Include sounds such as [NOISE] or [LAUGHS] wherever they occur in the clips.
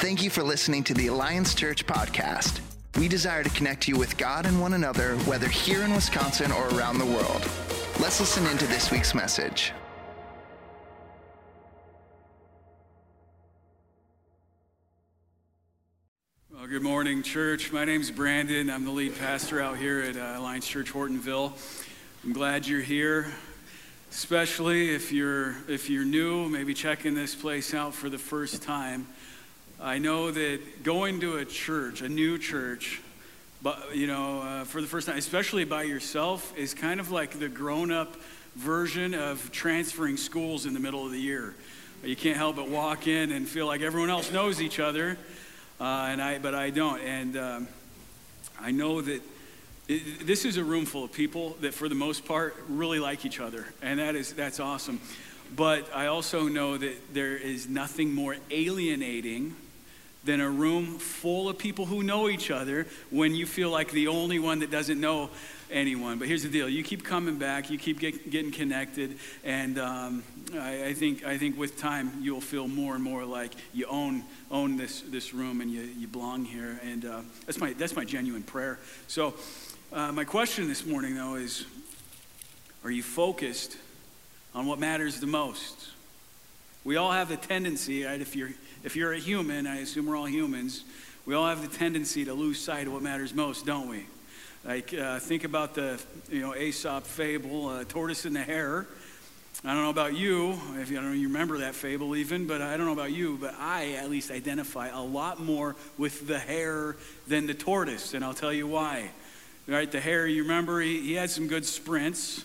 Thank you for listening to the Alliance Church podcast. We desire to connect you with God and one another, whether here in Wisconsin or around the world. Let's listen into this week's message. Well, good morning, church. My name's Brandon. I'm the lead pastor out here at uh, Alliance Church Hortonville. I'm glad you're here, especially if you're if you're new, maybe checking this place out for the first time. I know that going to a church, a new church, but you know, uh, for the first time, especially by yourself, is kind of like the grown-up version of transferring schools in the middle of the year. You can't help but walk in and feel like everyone else knows each other, uh, and I, but I don't. And um, I know that it, this is a room full of people that, for the most part, really like each other, and that is that's awesome. But I also know that there is nothing more alienating than a room full of people who know each other when you feel like the only one that doesn't know anyone. But here's the deal: you keep coming back, you keep get, getting connected, and um, I, I, think I think with time you'll feel more and more like you own own this this room and you you belong here. And uh, that's my that's my genuine prayer. So uh, my question this morning though is: Are you focused on what matters the most? We all have a tendency, right? If you're if you're a human, I assume we're all humans, we all have the tendency to lose sight of what matters most, don't we? Like, uh, think about the, you know, Aesop fable, uh, tortoise and the hare. I don't know about you, if you, I don't know you remember that fable even, but I don't know about you, but I at least identify a lot more with the hare than the tortoise, and I'll tell you why. Right, the hare, you remember, he, he had some good sprints,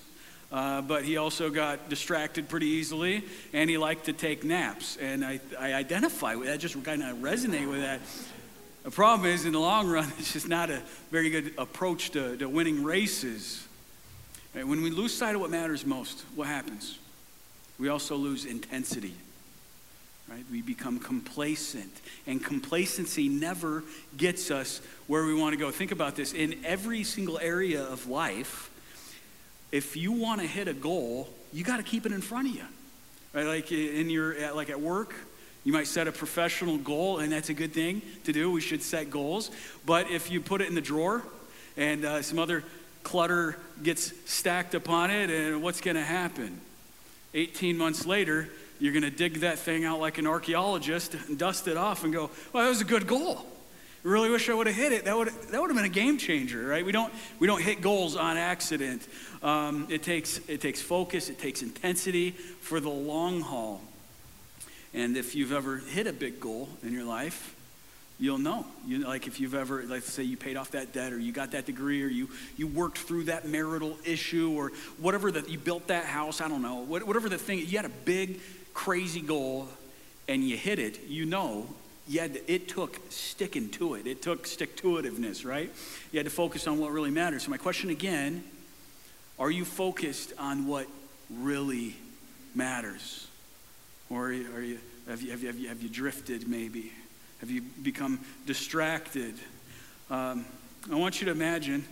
uh, but he also got distracted pretty easily, and he liked to take naps. And I, I identify with that, just kind of resonate with that. The problem is, in the long run, [LAUGHS] it's just not a very good approach to, to winning races. When we lose sight of what matters most, what happens? We also lose intensity. Right? We become complacent, and complacency never gets us where we want to go. Think about this in every single area of life if you want to hit a goal, you got to keep it in front of you. Right? Like in your like at work, you might set a professional goal, and that's a good thing to do. We should set goals. But if you put it in the drawer and uh, some other clutter gets stacked upon it, and what's going to happen? 18 months later, you're going to dig that thing out like an archaeologist and dust it off and go, well, that was a good goal. Really wish I would have hit it. That would that would have been a game changer, right? We don't we don't hit goals on accident. Um, it takes it takes focus. It takes intensity for the long haul. And if you've ever hit a big goal in your life, you'll know. You like if you've ever, let's say, you paid off that debt, or you got that degree, or you you worked through that marital issue, or whatever that you built that house. I don't know. Whatever the thing, you had a big, crazy goal, and you hit it. You know you it took sticking to it. It took stick to itiveness, right? You had to focus on what really matters. So, my question again are you focused on what really matters? Or are you, have, you, have, you, have, you, have you drifted maybe? Have you become distracted? Um, I want you to imagine.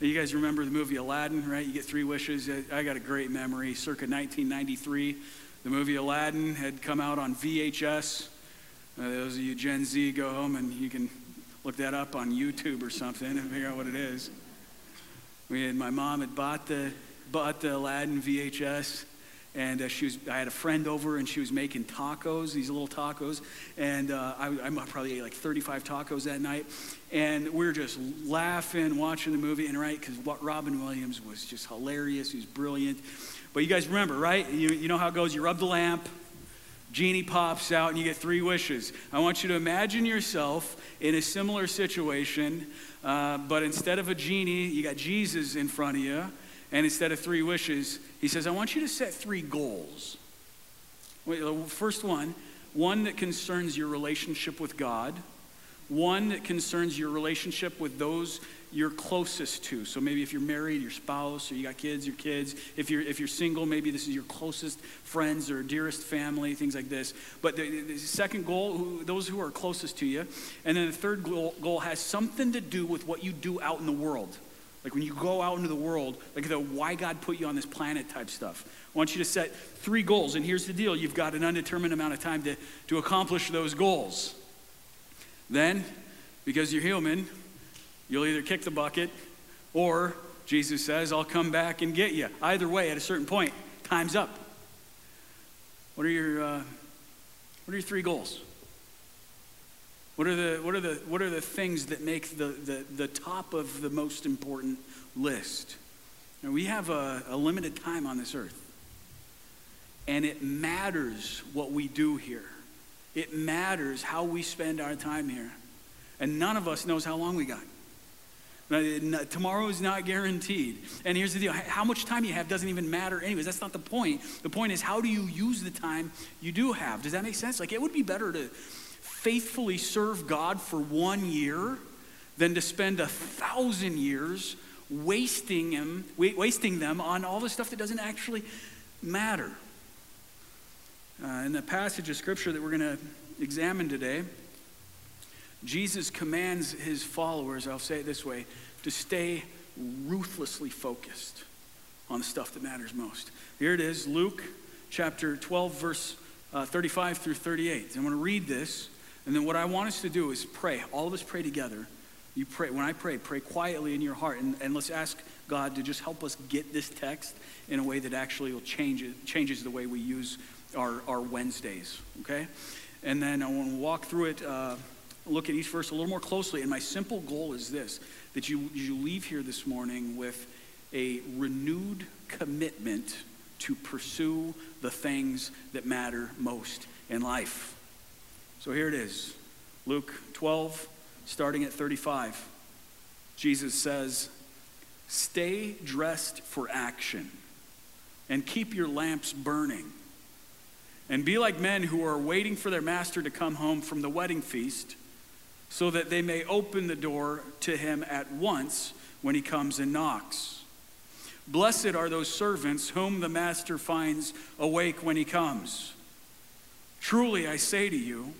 You guys remember the movie Aladdin, right? You get three wishes. I got a great memory. Circa 1993, the movie Aladdin had come out on VHS. Uh, those of you Gen Z, go home and you can look that up on YouTube or something and figure out what it is. We had, my mom had bought the, bought the Aladdin VHS, and uh, she was, I had a friend over and she was making tacos, these little tacos, and uh, I, I probably ate like 35 tacos that night. And we were just laughing, watching the movie, and right, because Robin Williams was just hilarious, he was brilliant. But you guys remember, right? You, you know how it goes. You rub the lamp, genie pops out and you get three wishes. I want you to imagine yourself in a similar situation, uh, but instead of a genie, you got Jesus in front of you, and instead of three wishes, he says, I want you to set three goals. First one, one that concerns your relationship with God, one that concerns your relationship with those you're closest to. So maybe if you're married, your spouse, or you got kids, your kids. If you're, if you're single, maybe this is your closest friends or dearest family, things like this. But the, the second goal, who, those who are closest to you. And then the third goal, goal has something to do with what you do out in the world. Like when you go out into the world, like the why God put you on this planet type stuff. I want you to set three goals. And here's the deal you've got an undetermined amount of time to, to accomplish those goals. Then, because you're human, you'll either kick the bucket or Jesus says, I'll come back and get you. Either way, at a certain point, time's up. What are your, uh, what are your three goals? What are the, what are the, what are the things that make the, the, the top of the most important list? Now, we have a, a limited time on this earth. And it matters what we do here. It matters how we spend our time here. And none of us knows how long we got. Tomorrow is not guaranteed. And here's the deal how much time you have doesn't even matter, anyways. That's not the point. The point is, how do you use the time you do have? Does that make sense? Like, it would be better to faithfully serve God for one year than to spend a thousand years wasting, him, wasting them on all the stuff that doesn't actually matter. Uh, in the passage of scripture that we're going to examine today, Jesus commands his followers, I'll say it this way, to stay ruthlessly focused on the stuff that matters most. Here it is, Luke chapter 12, verse uh, 35 through 38. I'm going to read this, and then what I want us to do is pray. All of us pray together. You pray, when I pray, pray quietly in your heart, and, and let's ask God to just help us get this text in a way that actually will change it, changes the way we use our, our Wednesdays, okay? And then I want to walk through it. Uh, look at each verse a little more closely. And my simple goal is this that you, you leave here this morning with a renewed commitment to pursue the things that matter most in life. So here it is Luke 12, starting at 35. Jesus says, Stay dressed for action and keep your lamps burning. And be like men who are waiting for their master to come home from the wedding feast so that they may open the door to him at once when he comes and knocks. Blessed are those servants whom the master finds awake when he comes. Truly, I say to you,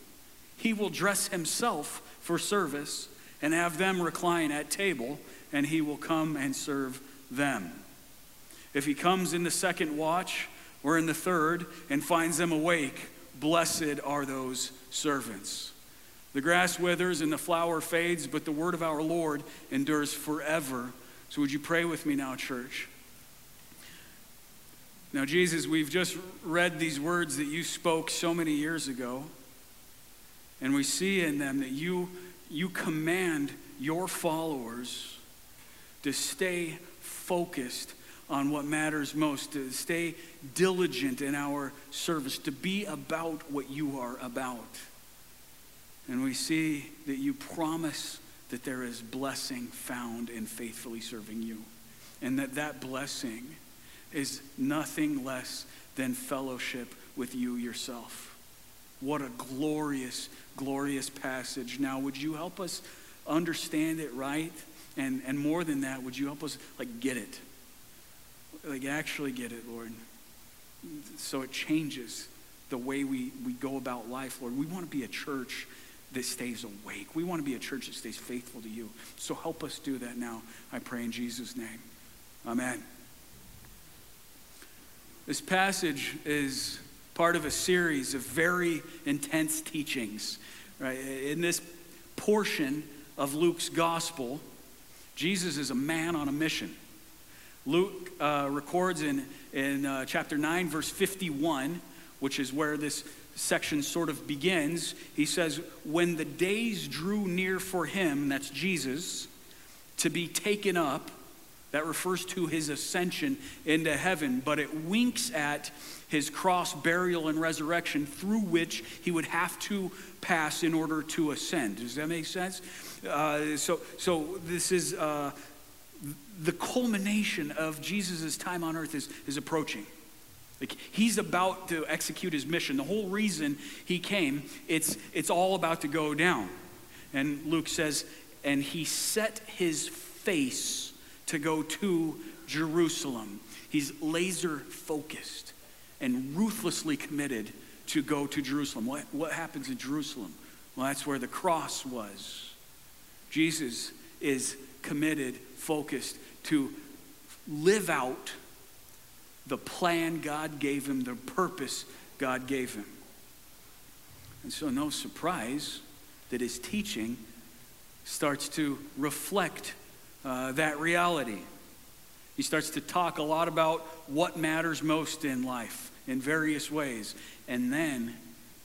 he will dress himself for service and have them recline at table, and he will come and serve them. If he comes in the second watch or in the third and finds them awake, blessed are those servants. The grass withers and the flower fades, but the word of our Lord endures forever. So, would you pray with me now, church? Now, Jesus, we've just read these words that you spoke so many years ago, and we see in them that you, you command your followers to stay focused on what matters most, to stay diligent in our service, to be about what you are about. And we see that you promise that there is blessing found in faithfully serving you. And that that blessing is nothing less than fellowship with you yourself. What a glorious, glorious passage. Now, would you help us understand it right? And, and more than that, would you help us like get it? Like actually get it, Lord. So it changes the way we, we go about life, Lord. We want to be a church that stays awake. We want to be a church that stays faithful to you. So help us do that now, I pray in Jesus' name. Amen. This passage is part of a series of very intense teachings. Right? In this portion of Luke's gospel, Jesus is a man on a mission. Luke uh, records in, in uh, chapter 9, verse 51, which is where this section sort of begins. He says, When the days drew near for him, that's Jesus, to be taken up, that refers to his ascension into heaven, but it winks at his cross, burial, and resurrection through which he would have to pass in order to ascend. Does that make sense? Uh, so, so this is uh, the culmination of Jesus' time on earth is, is approaching. Like he's about to execute his mission. The whole reason he came, it's, it's all about to go down. And Luke says, and he set his face to go to Jerusalem. He's laser focused and ruthlessly committed to go to Jerusalem. What, what happens in Jerusalem? Well, that's where the cross was. Jesus is committed, focused to live out the plan God gave him, the purpose God gave him. And so, no surprise that his teaching starts to reflect uh, that reality. He starts to talk a lot about what matters most in life in various ways. And then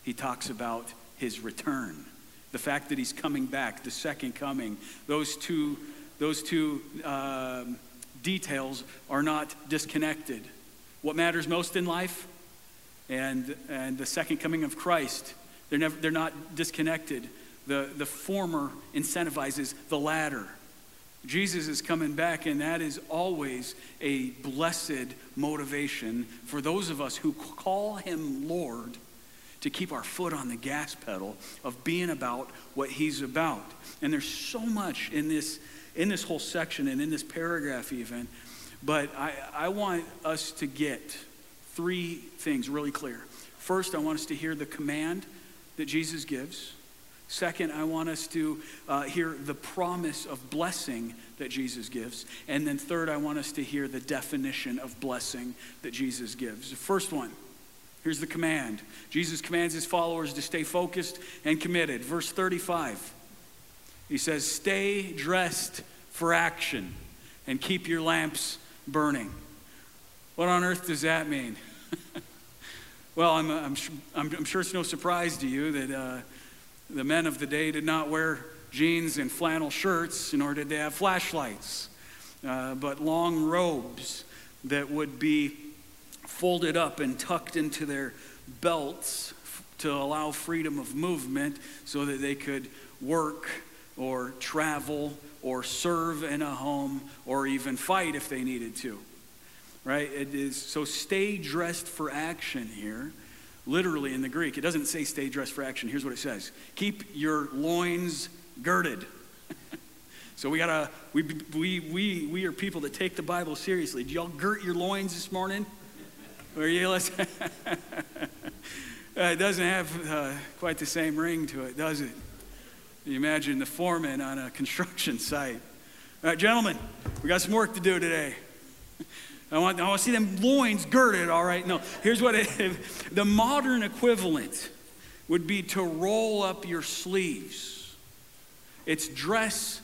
he talks about his return, the fact that he's coming back, the second coming. Those two, those two uh, details are not disconnected. What matters most in life and, and the second coming of Christ, they're, never, they're not disconnected. The, the former incentivizes the latter. Jesus is coming back, and that is always a blessed motivation for those of us who call him Lord to keep our foot on the gas pedal of being about what he's about. And there's so much in this, in this whole section and in this paragraph, even. But I, I want us to get three things really clear. First, I want us to hear the command that Jesus gives. Second, I want us to uh, hear the promise of blessing that Jesus gives. And then third, I want us to hear the definition of blessing that Jesus gives. The first one, here's the command Jesus commands his followers to stay focused and committed. Verse 35, he says, Stay dressed for action and keep your lamps burning. What on earth does that mean? [LAUGHS] well, I'm, I'm, I'm, I'm, sure it's no surprise to you that. Uh, the men of the day did not wear jeans and flannel shirts, nor did they have flashlights, uh, but long robes that would be folded up and tucked into their belts to allow freedom of movement so that they could work or travel or serve in a home or even fight if they needed to. Right? It is so stay dressed for action here literally in the Greek. It doesn't say stay dressed for action. Here's what it says keep your loins girded. [LAUGHS] so we gotta, we, we, we, we are people that take the Bible seriously. Do y'all girt your loins this morning? Or you let's, [LAUGHS] it doesn't have uh, quite the same ring to it, does it? You imagine the foreman on a [LAUGHS] construction site. All right, gentlemen, we got some work to do today. I want, I want to see them loins girded, all right? No, here's what it, the modern equivalent would be to roll up your sleeves. It's dress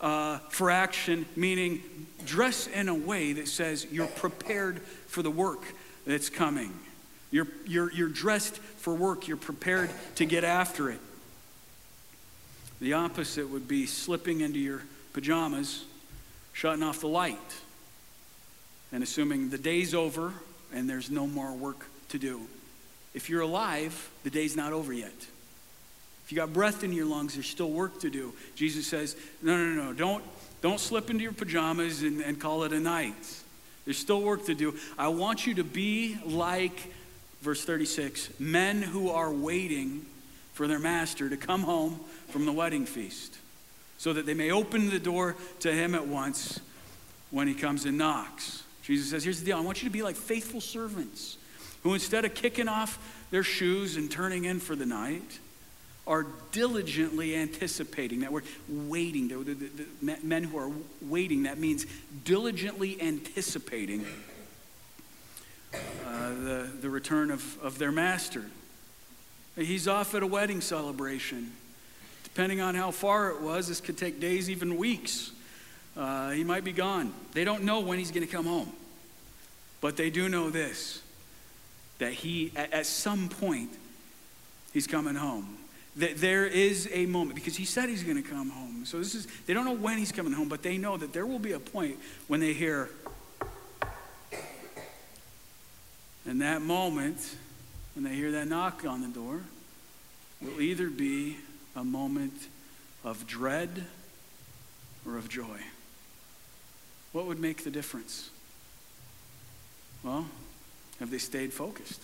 uh, for action, meaning dress in a way that says you're prepared for the work that's coming. You're, you're, you're dressed for work, you're prepared to get after it. The opposite would be slipping into your pajamas, shutting off the light and assuming the day's over and there's no more work to do. If you're alive, the day's not over yet. If you got breath in your lungs, there's still work to do. Jesus says, no, no, no, don't, don't slip into your pajamas and, and call it a night. There's still work to do. I want you to be like, verse 36, men who are waiting for their master to come home from the wedding feast, so that they may open the door to him at once when he comes and knocks. Jesus says, Here's the deal I want you to be like faithful servants who, instead of kicking off their shoes and turning in for the night, are diligently anticipating. That word, waiting. The, the, the, men who are waiting, that means diligently anticipating uh, the, the return of, of their master. He's off at a wedding celebration. Depending on how far it was, this could take days, even weeks. Uh, he might be gone. They don't know when he's going to come home. But they do know this that he, at, at some point, he's coming home. That there is a moment, because he said he's going to come home. So this is, they don't know when he's coming home, but they know that there will be a point when they hear, and that moment, when they hear that knock on the door, will either be a moment of dread or of joy. What would make the difference? Well, have they stayed focused?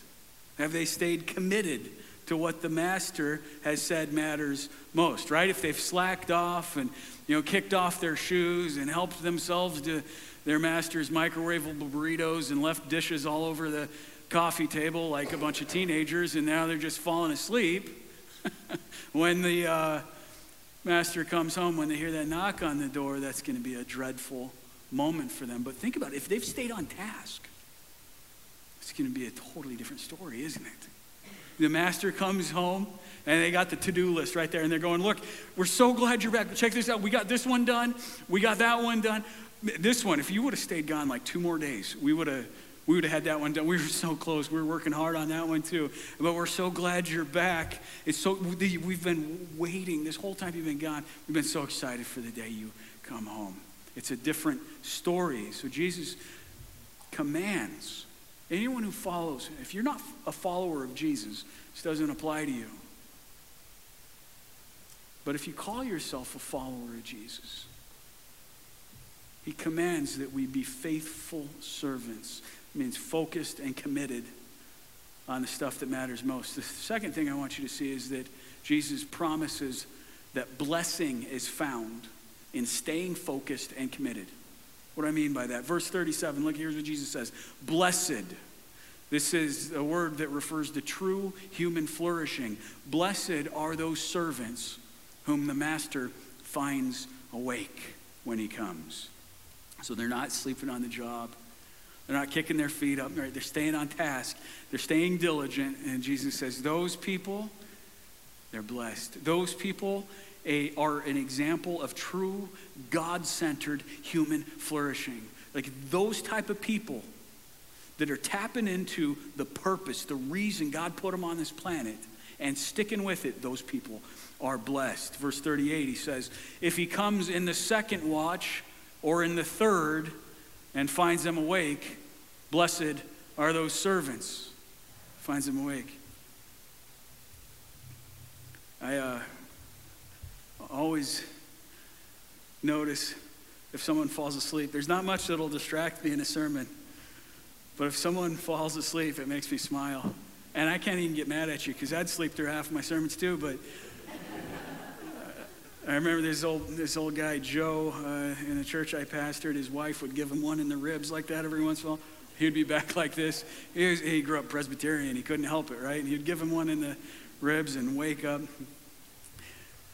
Have they stayed committed to what the master has said matters most, right? If they've slacked off and, you know, kicked off their shoes and helped themselves to their master's microwavable burritos and left dishes all over the coffee table like a bunch of teenagers, and now they're just falling asleep. [LAUGHS] when the uh, master comes home, when they hear that knock on the door, that's going to be a dreadful moment for them. But think about it if they've stayed on task, it's going to be a totally different story, isn't it? the master comes home and they got the to-do list right there and they're going look we're so glad you're back check this out we got this one done we got that one done this one if you would have stayed gone like two more days we would have we would have had that one done. We were so close. We were working hard on that one too. But we're so glad you're back. It's so we've been waiting. This whole time you've been gone we've been so excited for the day you come home. It's a different story. So jesus commands. Anyone who follows if you're not a follower of jesus this doesn't apply to you. But if you call yourself a follower of Jesus, he commands that we be faithful servants. Means focused and committed on the stuff that matters most. The second thing I want you to see is that Jesus promises that blessing is found in staying focused and committed. What do I mean by that? Verse 37, look, here's what Jesus says Blessed. This is a word that refers to true human flourishing. Blessed are those servants whom the master finds awake when he comes. So they're not sleeping on the job. They're not kicking their feet up. They're staying on task. They're staying diligent. And Jesus says, Those people, they're blessed. Those people a, are an example of true God centered human flourishing. Like those type of people that are tapping into the purpose, the reason God put them on this planet, and sticking with it, those people are blessed. Verse 38, he says, If he comes in the second watch or in the third and finds them awake, blessed are those servants. Finds them awake. I uh, always notice if someone falls asleep. There's not much that'll distract me in a sermon, but if someone falls asleep, it makes me smile. And I can't even get mad at you because I'd sleep through half of my sermons too, but I remember this old, this old guy, Joe, uh, in a church I pastored, his wife would give him one in the ribs like that every once in a while. He'd be back [LAUGHS] like this. He, was, he grew up Presbyterian. He couldn't help it, right? And he'd give him one in the ribs and wake up.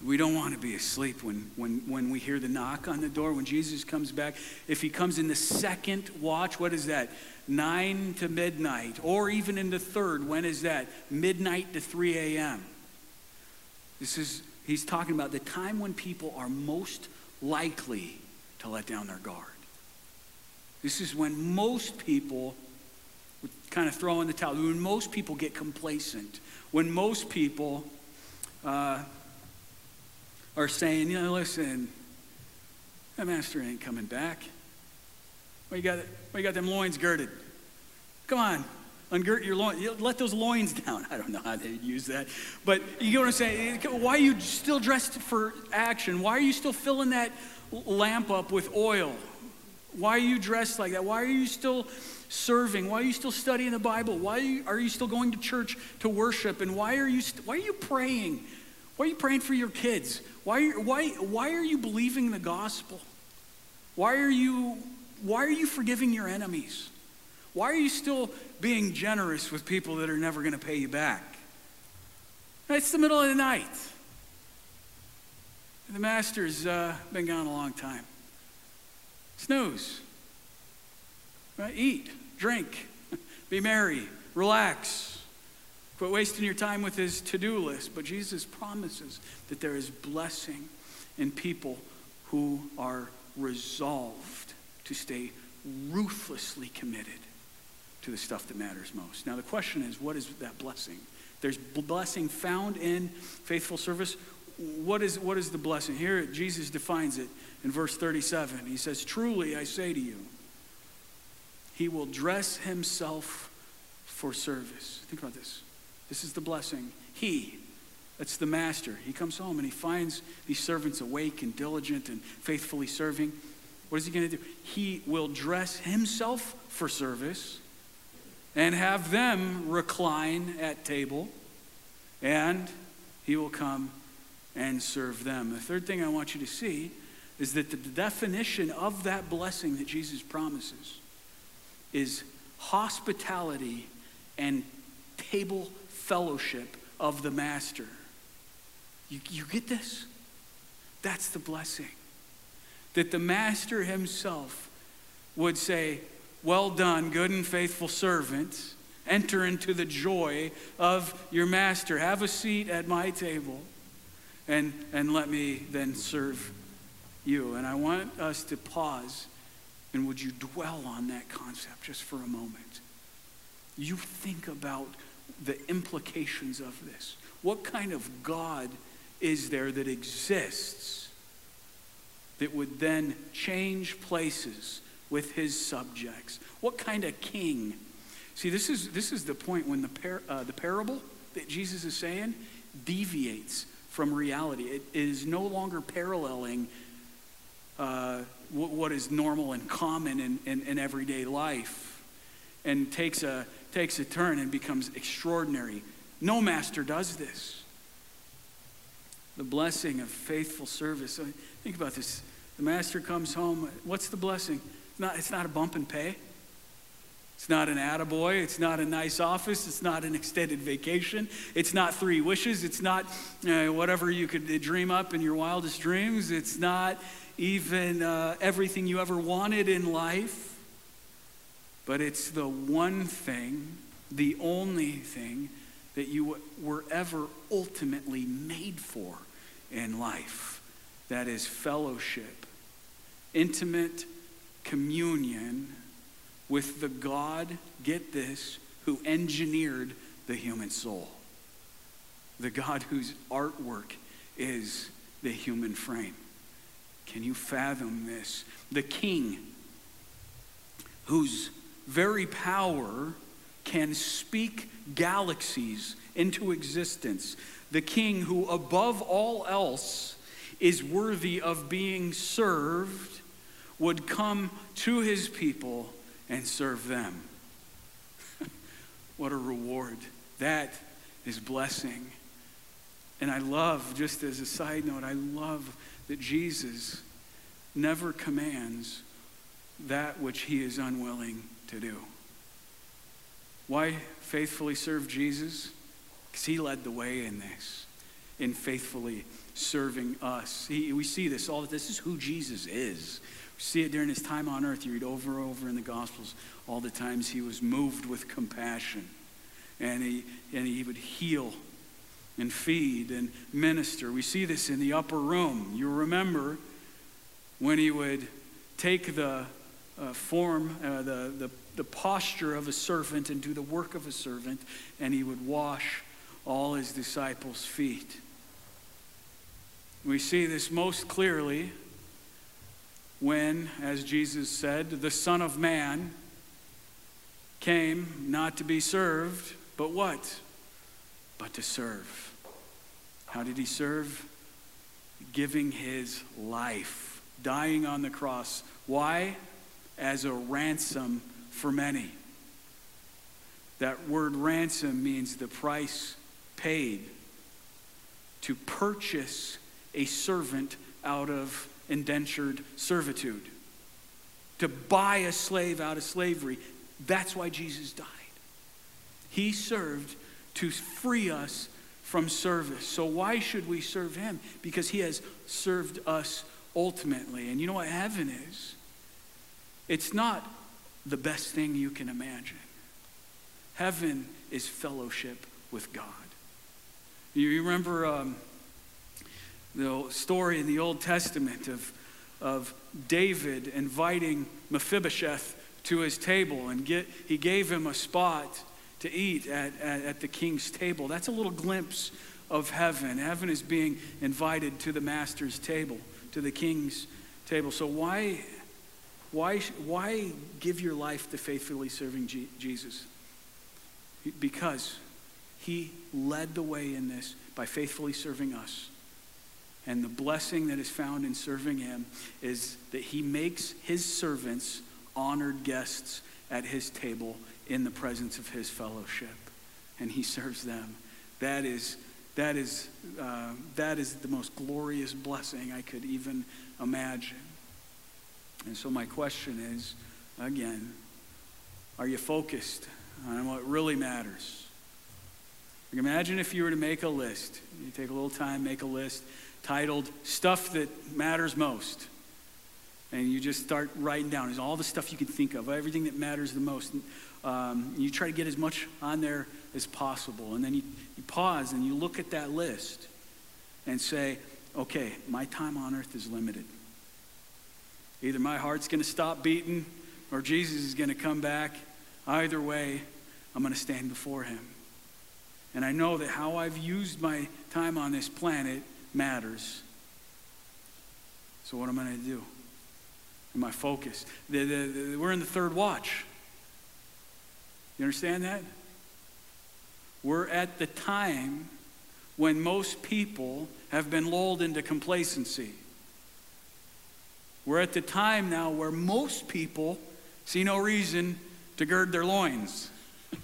We don't want to be asleep when, when, when we hear the knock on the door, when Jesus comes back. If he comes in the second watch, what is that? Nine to midnight, or even in the third, when is that? Midnight to 3 a.m. This is He's talking about the time when people are most likely to let down their guard. This is when most people would kind of throw in the towel, when most people get complacent, when most people uh, are saying, you know, listen, that master ain't coming back. Why you got, why you got them loins girded? Come on, Ungirt your loins. Let those loins [LAUGHS] down. I don't know how they'd use that. But you get what I'm saying? Why are you still dressed for action? Why are you still filling that lamp up with oil? Why are you dressed like that? Why are you still serving? Why are you still studying the Bible? Why are you, are you still going to church to worship? And why are you, st- why are you praying? Why are you praying for your kids? Why, why, why are you believing the gospel? Why are you, why are you forgiving your enemies? Why are you still being generous with people that are never going to pay you back? It's the middle of the night. The master's uh, been gone a long time. Snooze. Right? Eat, drink, be merry, relax. Quit wasting your time with his to do list. But Jesus promises that there is blessing in people who are resolved to stay ruthlessly committed to the stuff that matters most. Now, the question is what is that blessing? There's blessing found in faithful service. What is, what is the blessing? Here, Jesus defines it in verse 37. He says, Truly, I say to you, he will dress himself for service. Think about this. This is the blessing. He, that's the master, he comes home and he finds these servants awake and diligent and faithfully serving. What is he going to do? He will dress himself for service and have them recline at table, and he will come and serve them. The third thing I want you to see is that the definition of that blessing that Jesus promises is hospitality and table fellowship of the master. You, you get this? That's the blessing. That the master himself would say, well done, good and faithful servant. Enter into the joy of your master. Have a seat at my table and, and let me then serve you. And I want us to pause and would you dwell on that concept just for a moment? You think about the implications of this. What kind of God is there that exists that would then change places with his subjects? What kind of king? See, this is, this is the point when the, par, uh, the parable that Jesus is saying deviates from reality. It is no longer paralleling uh, what is normal and common in, in, in, everyday life and takes a, takes a turn and becomes extraordinary. No master does this. The blessing of faithful service. Think about this. The master comes home. What's the blessing? It's not, it's not a bump in pay. It's not an attaboy. It's not a nice office. It's not an extended vacation. It's not three wishes. It's not uh, whatever you could dream up in your wildest dreams. It's not even uh, everything you ever wanted in life. But it's the one thing, the only thing that you were ever ultimately made for in life that is fellowship, intimate communion with the God, get this, who engineered the human soul. The God whose artwork is the human frame. Can you fathom this? The king whose very power can speak galaxies into existence. The king who, above all else, is worthy of being served, would come to his people and serve them. [LAUGHS] what a reward. That is blessing. And I love, just as a side note, I love that Jesus never commands that which he is unwilling to do. Why faithfully serve Jesus? Because he led the way in this, in faithfully serving us. He, we see this all. This is who Jesus is. We see it during his time on earth. You read over and over in the Gospels all the times he was moved with compassion, and he and he would heal and feed and minister. We see this in the upper room. You remember when he would take the uh, form, uh, the, the, the posture of a servant and do the work of a servant, and he would wash all his disciples' feet. We see this most clearly when, as Jesus said, the Son of Man came not to be served, but what? But to serve how did he serve? Giving his life, dying on the cross. Why? As a ransom for many. That word ransom means the price paid to purchase a servant out of indentured servitude, to buy a slave out of slavery. That's why Jesus died. He served to free us from service. So, why should we serve him? Because he has served us ultimately. And you know what heaven is? It's not the best thing you can imagine. Heaven is fellowship with God. You remember um, the story in the Old Testament of, of David inviting Mephibosheth to his table, and get, he gave him a spot to eat at, at, at, the king's table. That's a little glimpse of heaven. Heaven is being invited to the master's table, to the king's table. So why, why, why give your life to faithfully serving G- Jesus? Because he led the way in this by faithfully serving us. And the blessing that is found in serving him is that he makes his servants honored guests at his table in the presence of his fellowship, and he serves them. That is, that is, uh, that is the most glorious blessing I could even imagine. And so, my question is again, are you focused on what really matters? Imagine if you were to make a list. You take a little time, make a list titled Stuff That Matters Most. And you just start writing down is all the stuff you can think of, everything that matters the most. Um, you try to get as much on there as possible. And then you, you pause and you look at that list and say, okay, my time on earth is limited. Either my heart's going to stop beating or Jesus is going to come back. Either way, I'm going to stand before him. And I know that how I've used my time on this planet matters. So, what am I going to do? Am I focused? The, the, the, we're in the third watch. You understand that? We're at the time when most people have been lulled into complacency. We're at the time now where most people see no reason to gird their loins. [LAUGHS]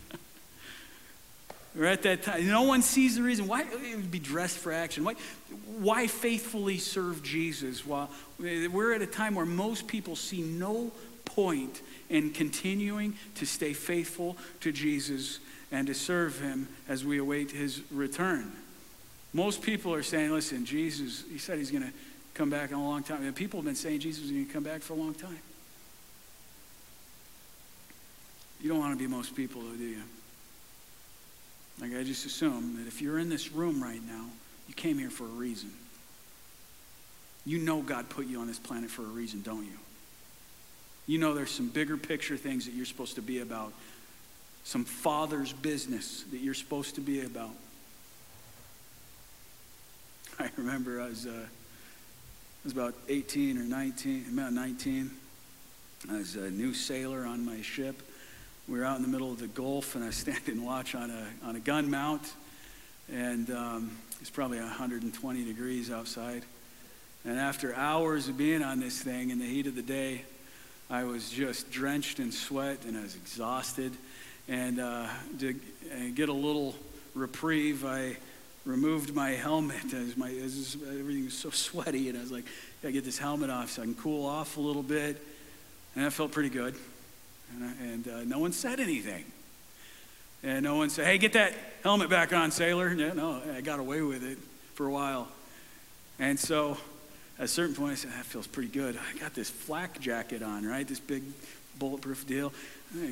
We're at that time. No one sees the reason why be dressed for action. Why, why faithfully serve Jesus? While we're at a time where most people see no point in continuing to stay faithful to Jesus and to serve him as we await his return. Most people are saying, listen, Jesus, he said he's going to come back in a long time. And people have been saying Jesus is going to come back for a long time. You don't want to be most people, though, do you? Like, I just assume that if you're in this room right now, you came here for a reason. You know God put you on this planet for a reason, don't you? You know there's some bigger picture things that you're supposed to be about, some father's business that you're supposed to be about. [LAUGHS] I remember I was, uh, I was about 18 or 19, about 19. I was a new sailor on my ship we were out in the middle of the Gulf, and I was standing watch on a, on a gun mount, and um, it's probably 120 degrees outside. And after hours of being on this thing in the heat of the day, I was just drenched in sweat and I was exhausted. And uh, to get a little reprieve, I removed my helmet as my as everything was so sweaty, and I was like, "I get this helmet off so I can cool off a little bit." And that felt pretty good. And, I, and uh, no one said anything. And no one said, hey, get that helmet back on, sailor. Yeah, no, I got away with it for a while. And so at a certain point, I said, that feels pretty good. I got this flak jacket on, right? This big bulletproof deal.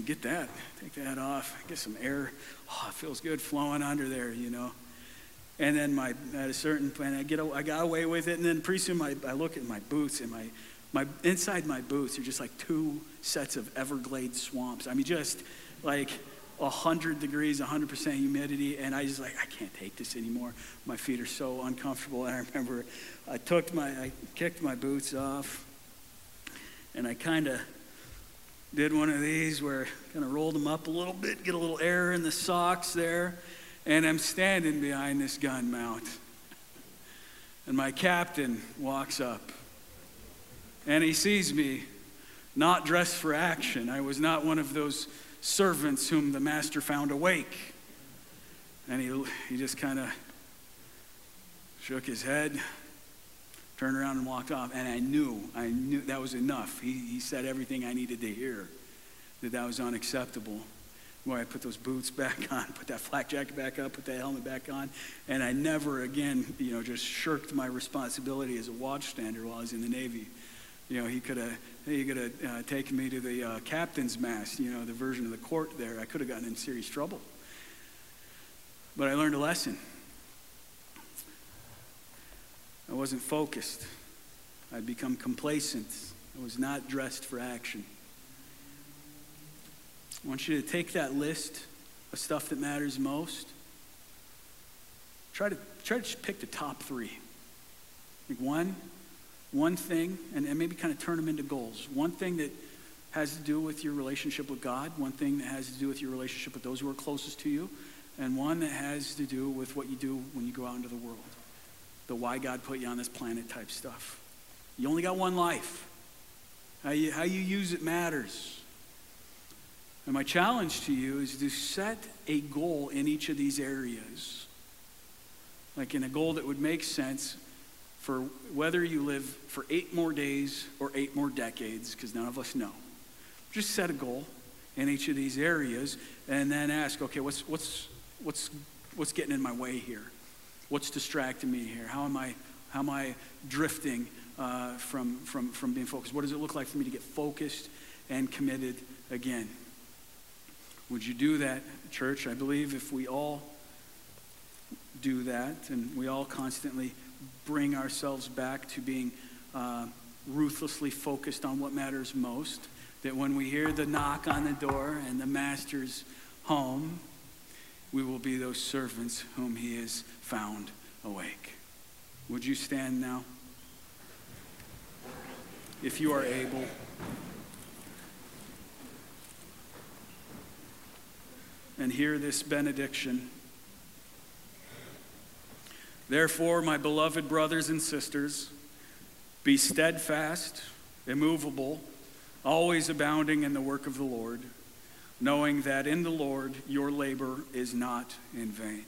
Get that, take that off, get some air. Oh, it feels good flowing under there, you know. And then my, at a certain point, I, get, I got away with it. And then pretty soon my, I look at my boots and my, my, inside my boots are just like two sets of Everglades swamps. I mean, just like 100 degrees, 100% humidity, and I just like, I can't take this anymore. My feet are so uncomfortable. And I remember I took my, I kicked my boots off, and I kind of did one of these where kind of rolled them up a little bit, get a little air in the socks there, and I'm standing behind this gun mount. And my captain walks up and he sees me not dressed for action. I was not one of those servants whom the master found awake. And he, he just kind of shook his head, turned around and walked off. And I knew, I knew that was enough. He, he said everything I needed to hear, that that was unacceptable. Boy, I put those boots [LAUGHS] back on, put that flak jacket back up, put that helmet back on, and I never again, you know, just shirked my responsibility as a watchstander while I was in the Navy. You know, he could have he could have uh, take me to the uh, captain's mast, you know, the version of the court there. I could have gotten in serious trouble. But I learned a lesson. I wasn't focused. I'd become complacent. I was not dressed for action. I want you to take that list of stuff that matters most. Try to try to pick the top three. Like one, one thing, and, and maybe kind of turn them into goals. One thing that has to do with your relationship with God, one thing that has to do with your relationship with those who are closest to you, and one that has to do with what you do when you go out into the world. The why God put you on this planet type stuff. You only got one life. How you, how you use it matters. And my challenge to you is to set a goal in each of these areas. Like in a goal that would make sense for whether you live for eight more days or eight more decades, because none of us know. Just set a goal in each of these areas and then ask, okay, what's, what's, what's, what's getting in my way here? What's distracting me here? How am I, how am I drifting uh, from, from, from being focused? What does it look like for me to get focused and committed again? Would you do that, church? I believe if we all do that and we all constantly bring ourselves back to being uh, ruthlessly focused on what matters most, that when we hear the knock on the door and the master's home, we will be those servants whom he has found awake. Would you stand now? If you are able. And hear this benediction. Therefore, my beloved brothers and sisters, be steadfast, immovable, always abounding in the work of the Lord, knowing that in the Lord your labor is not in vain.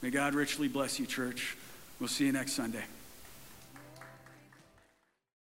May God richly bless you, church. We'll see you next Sunday.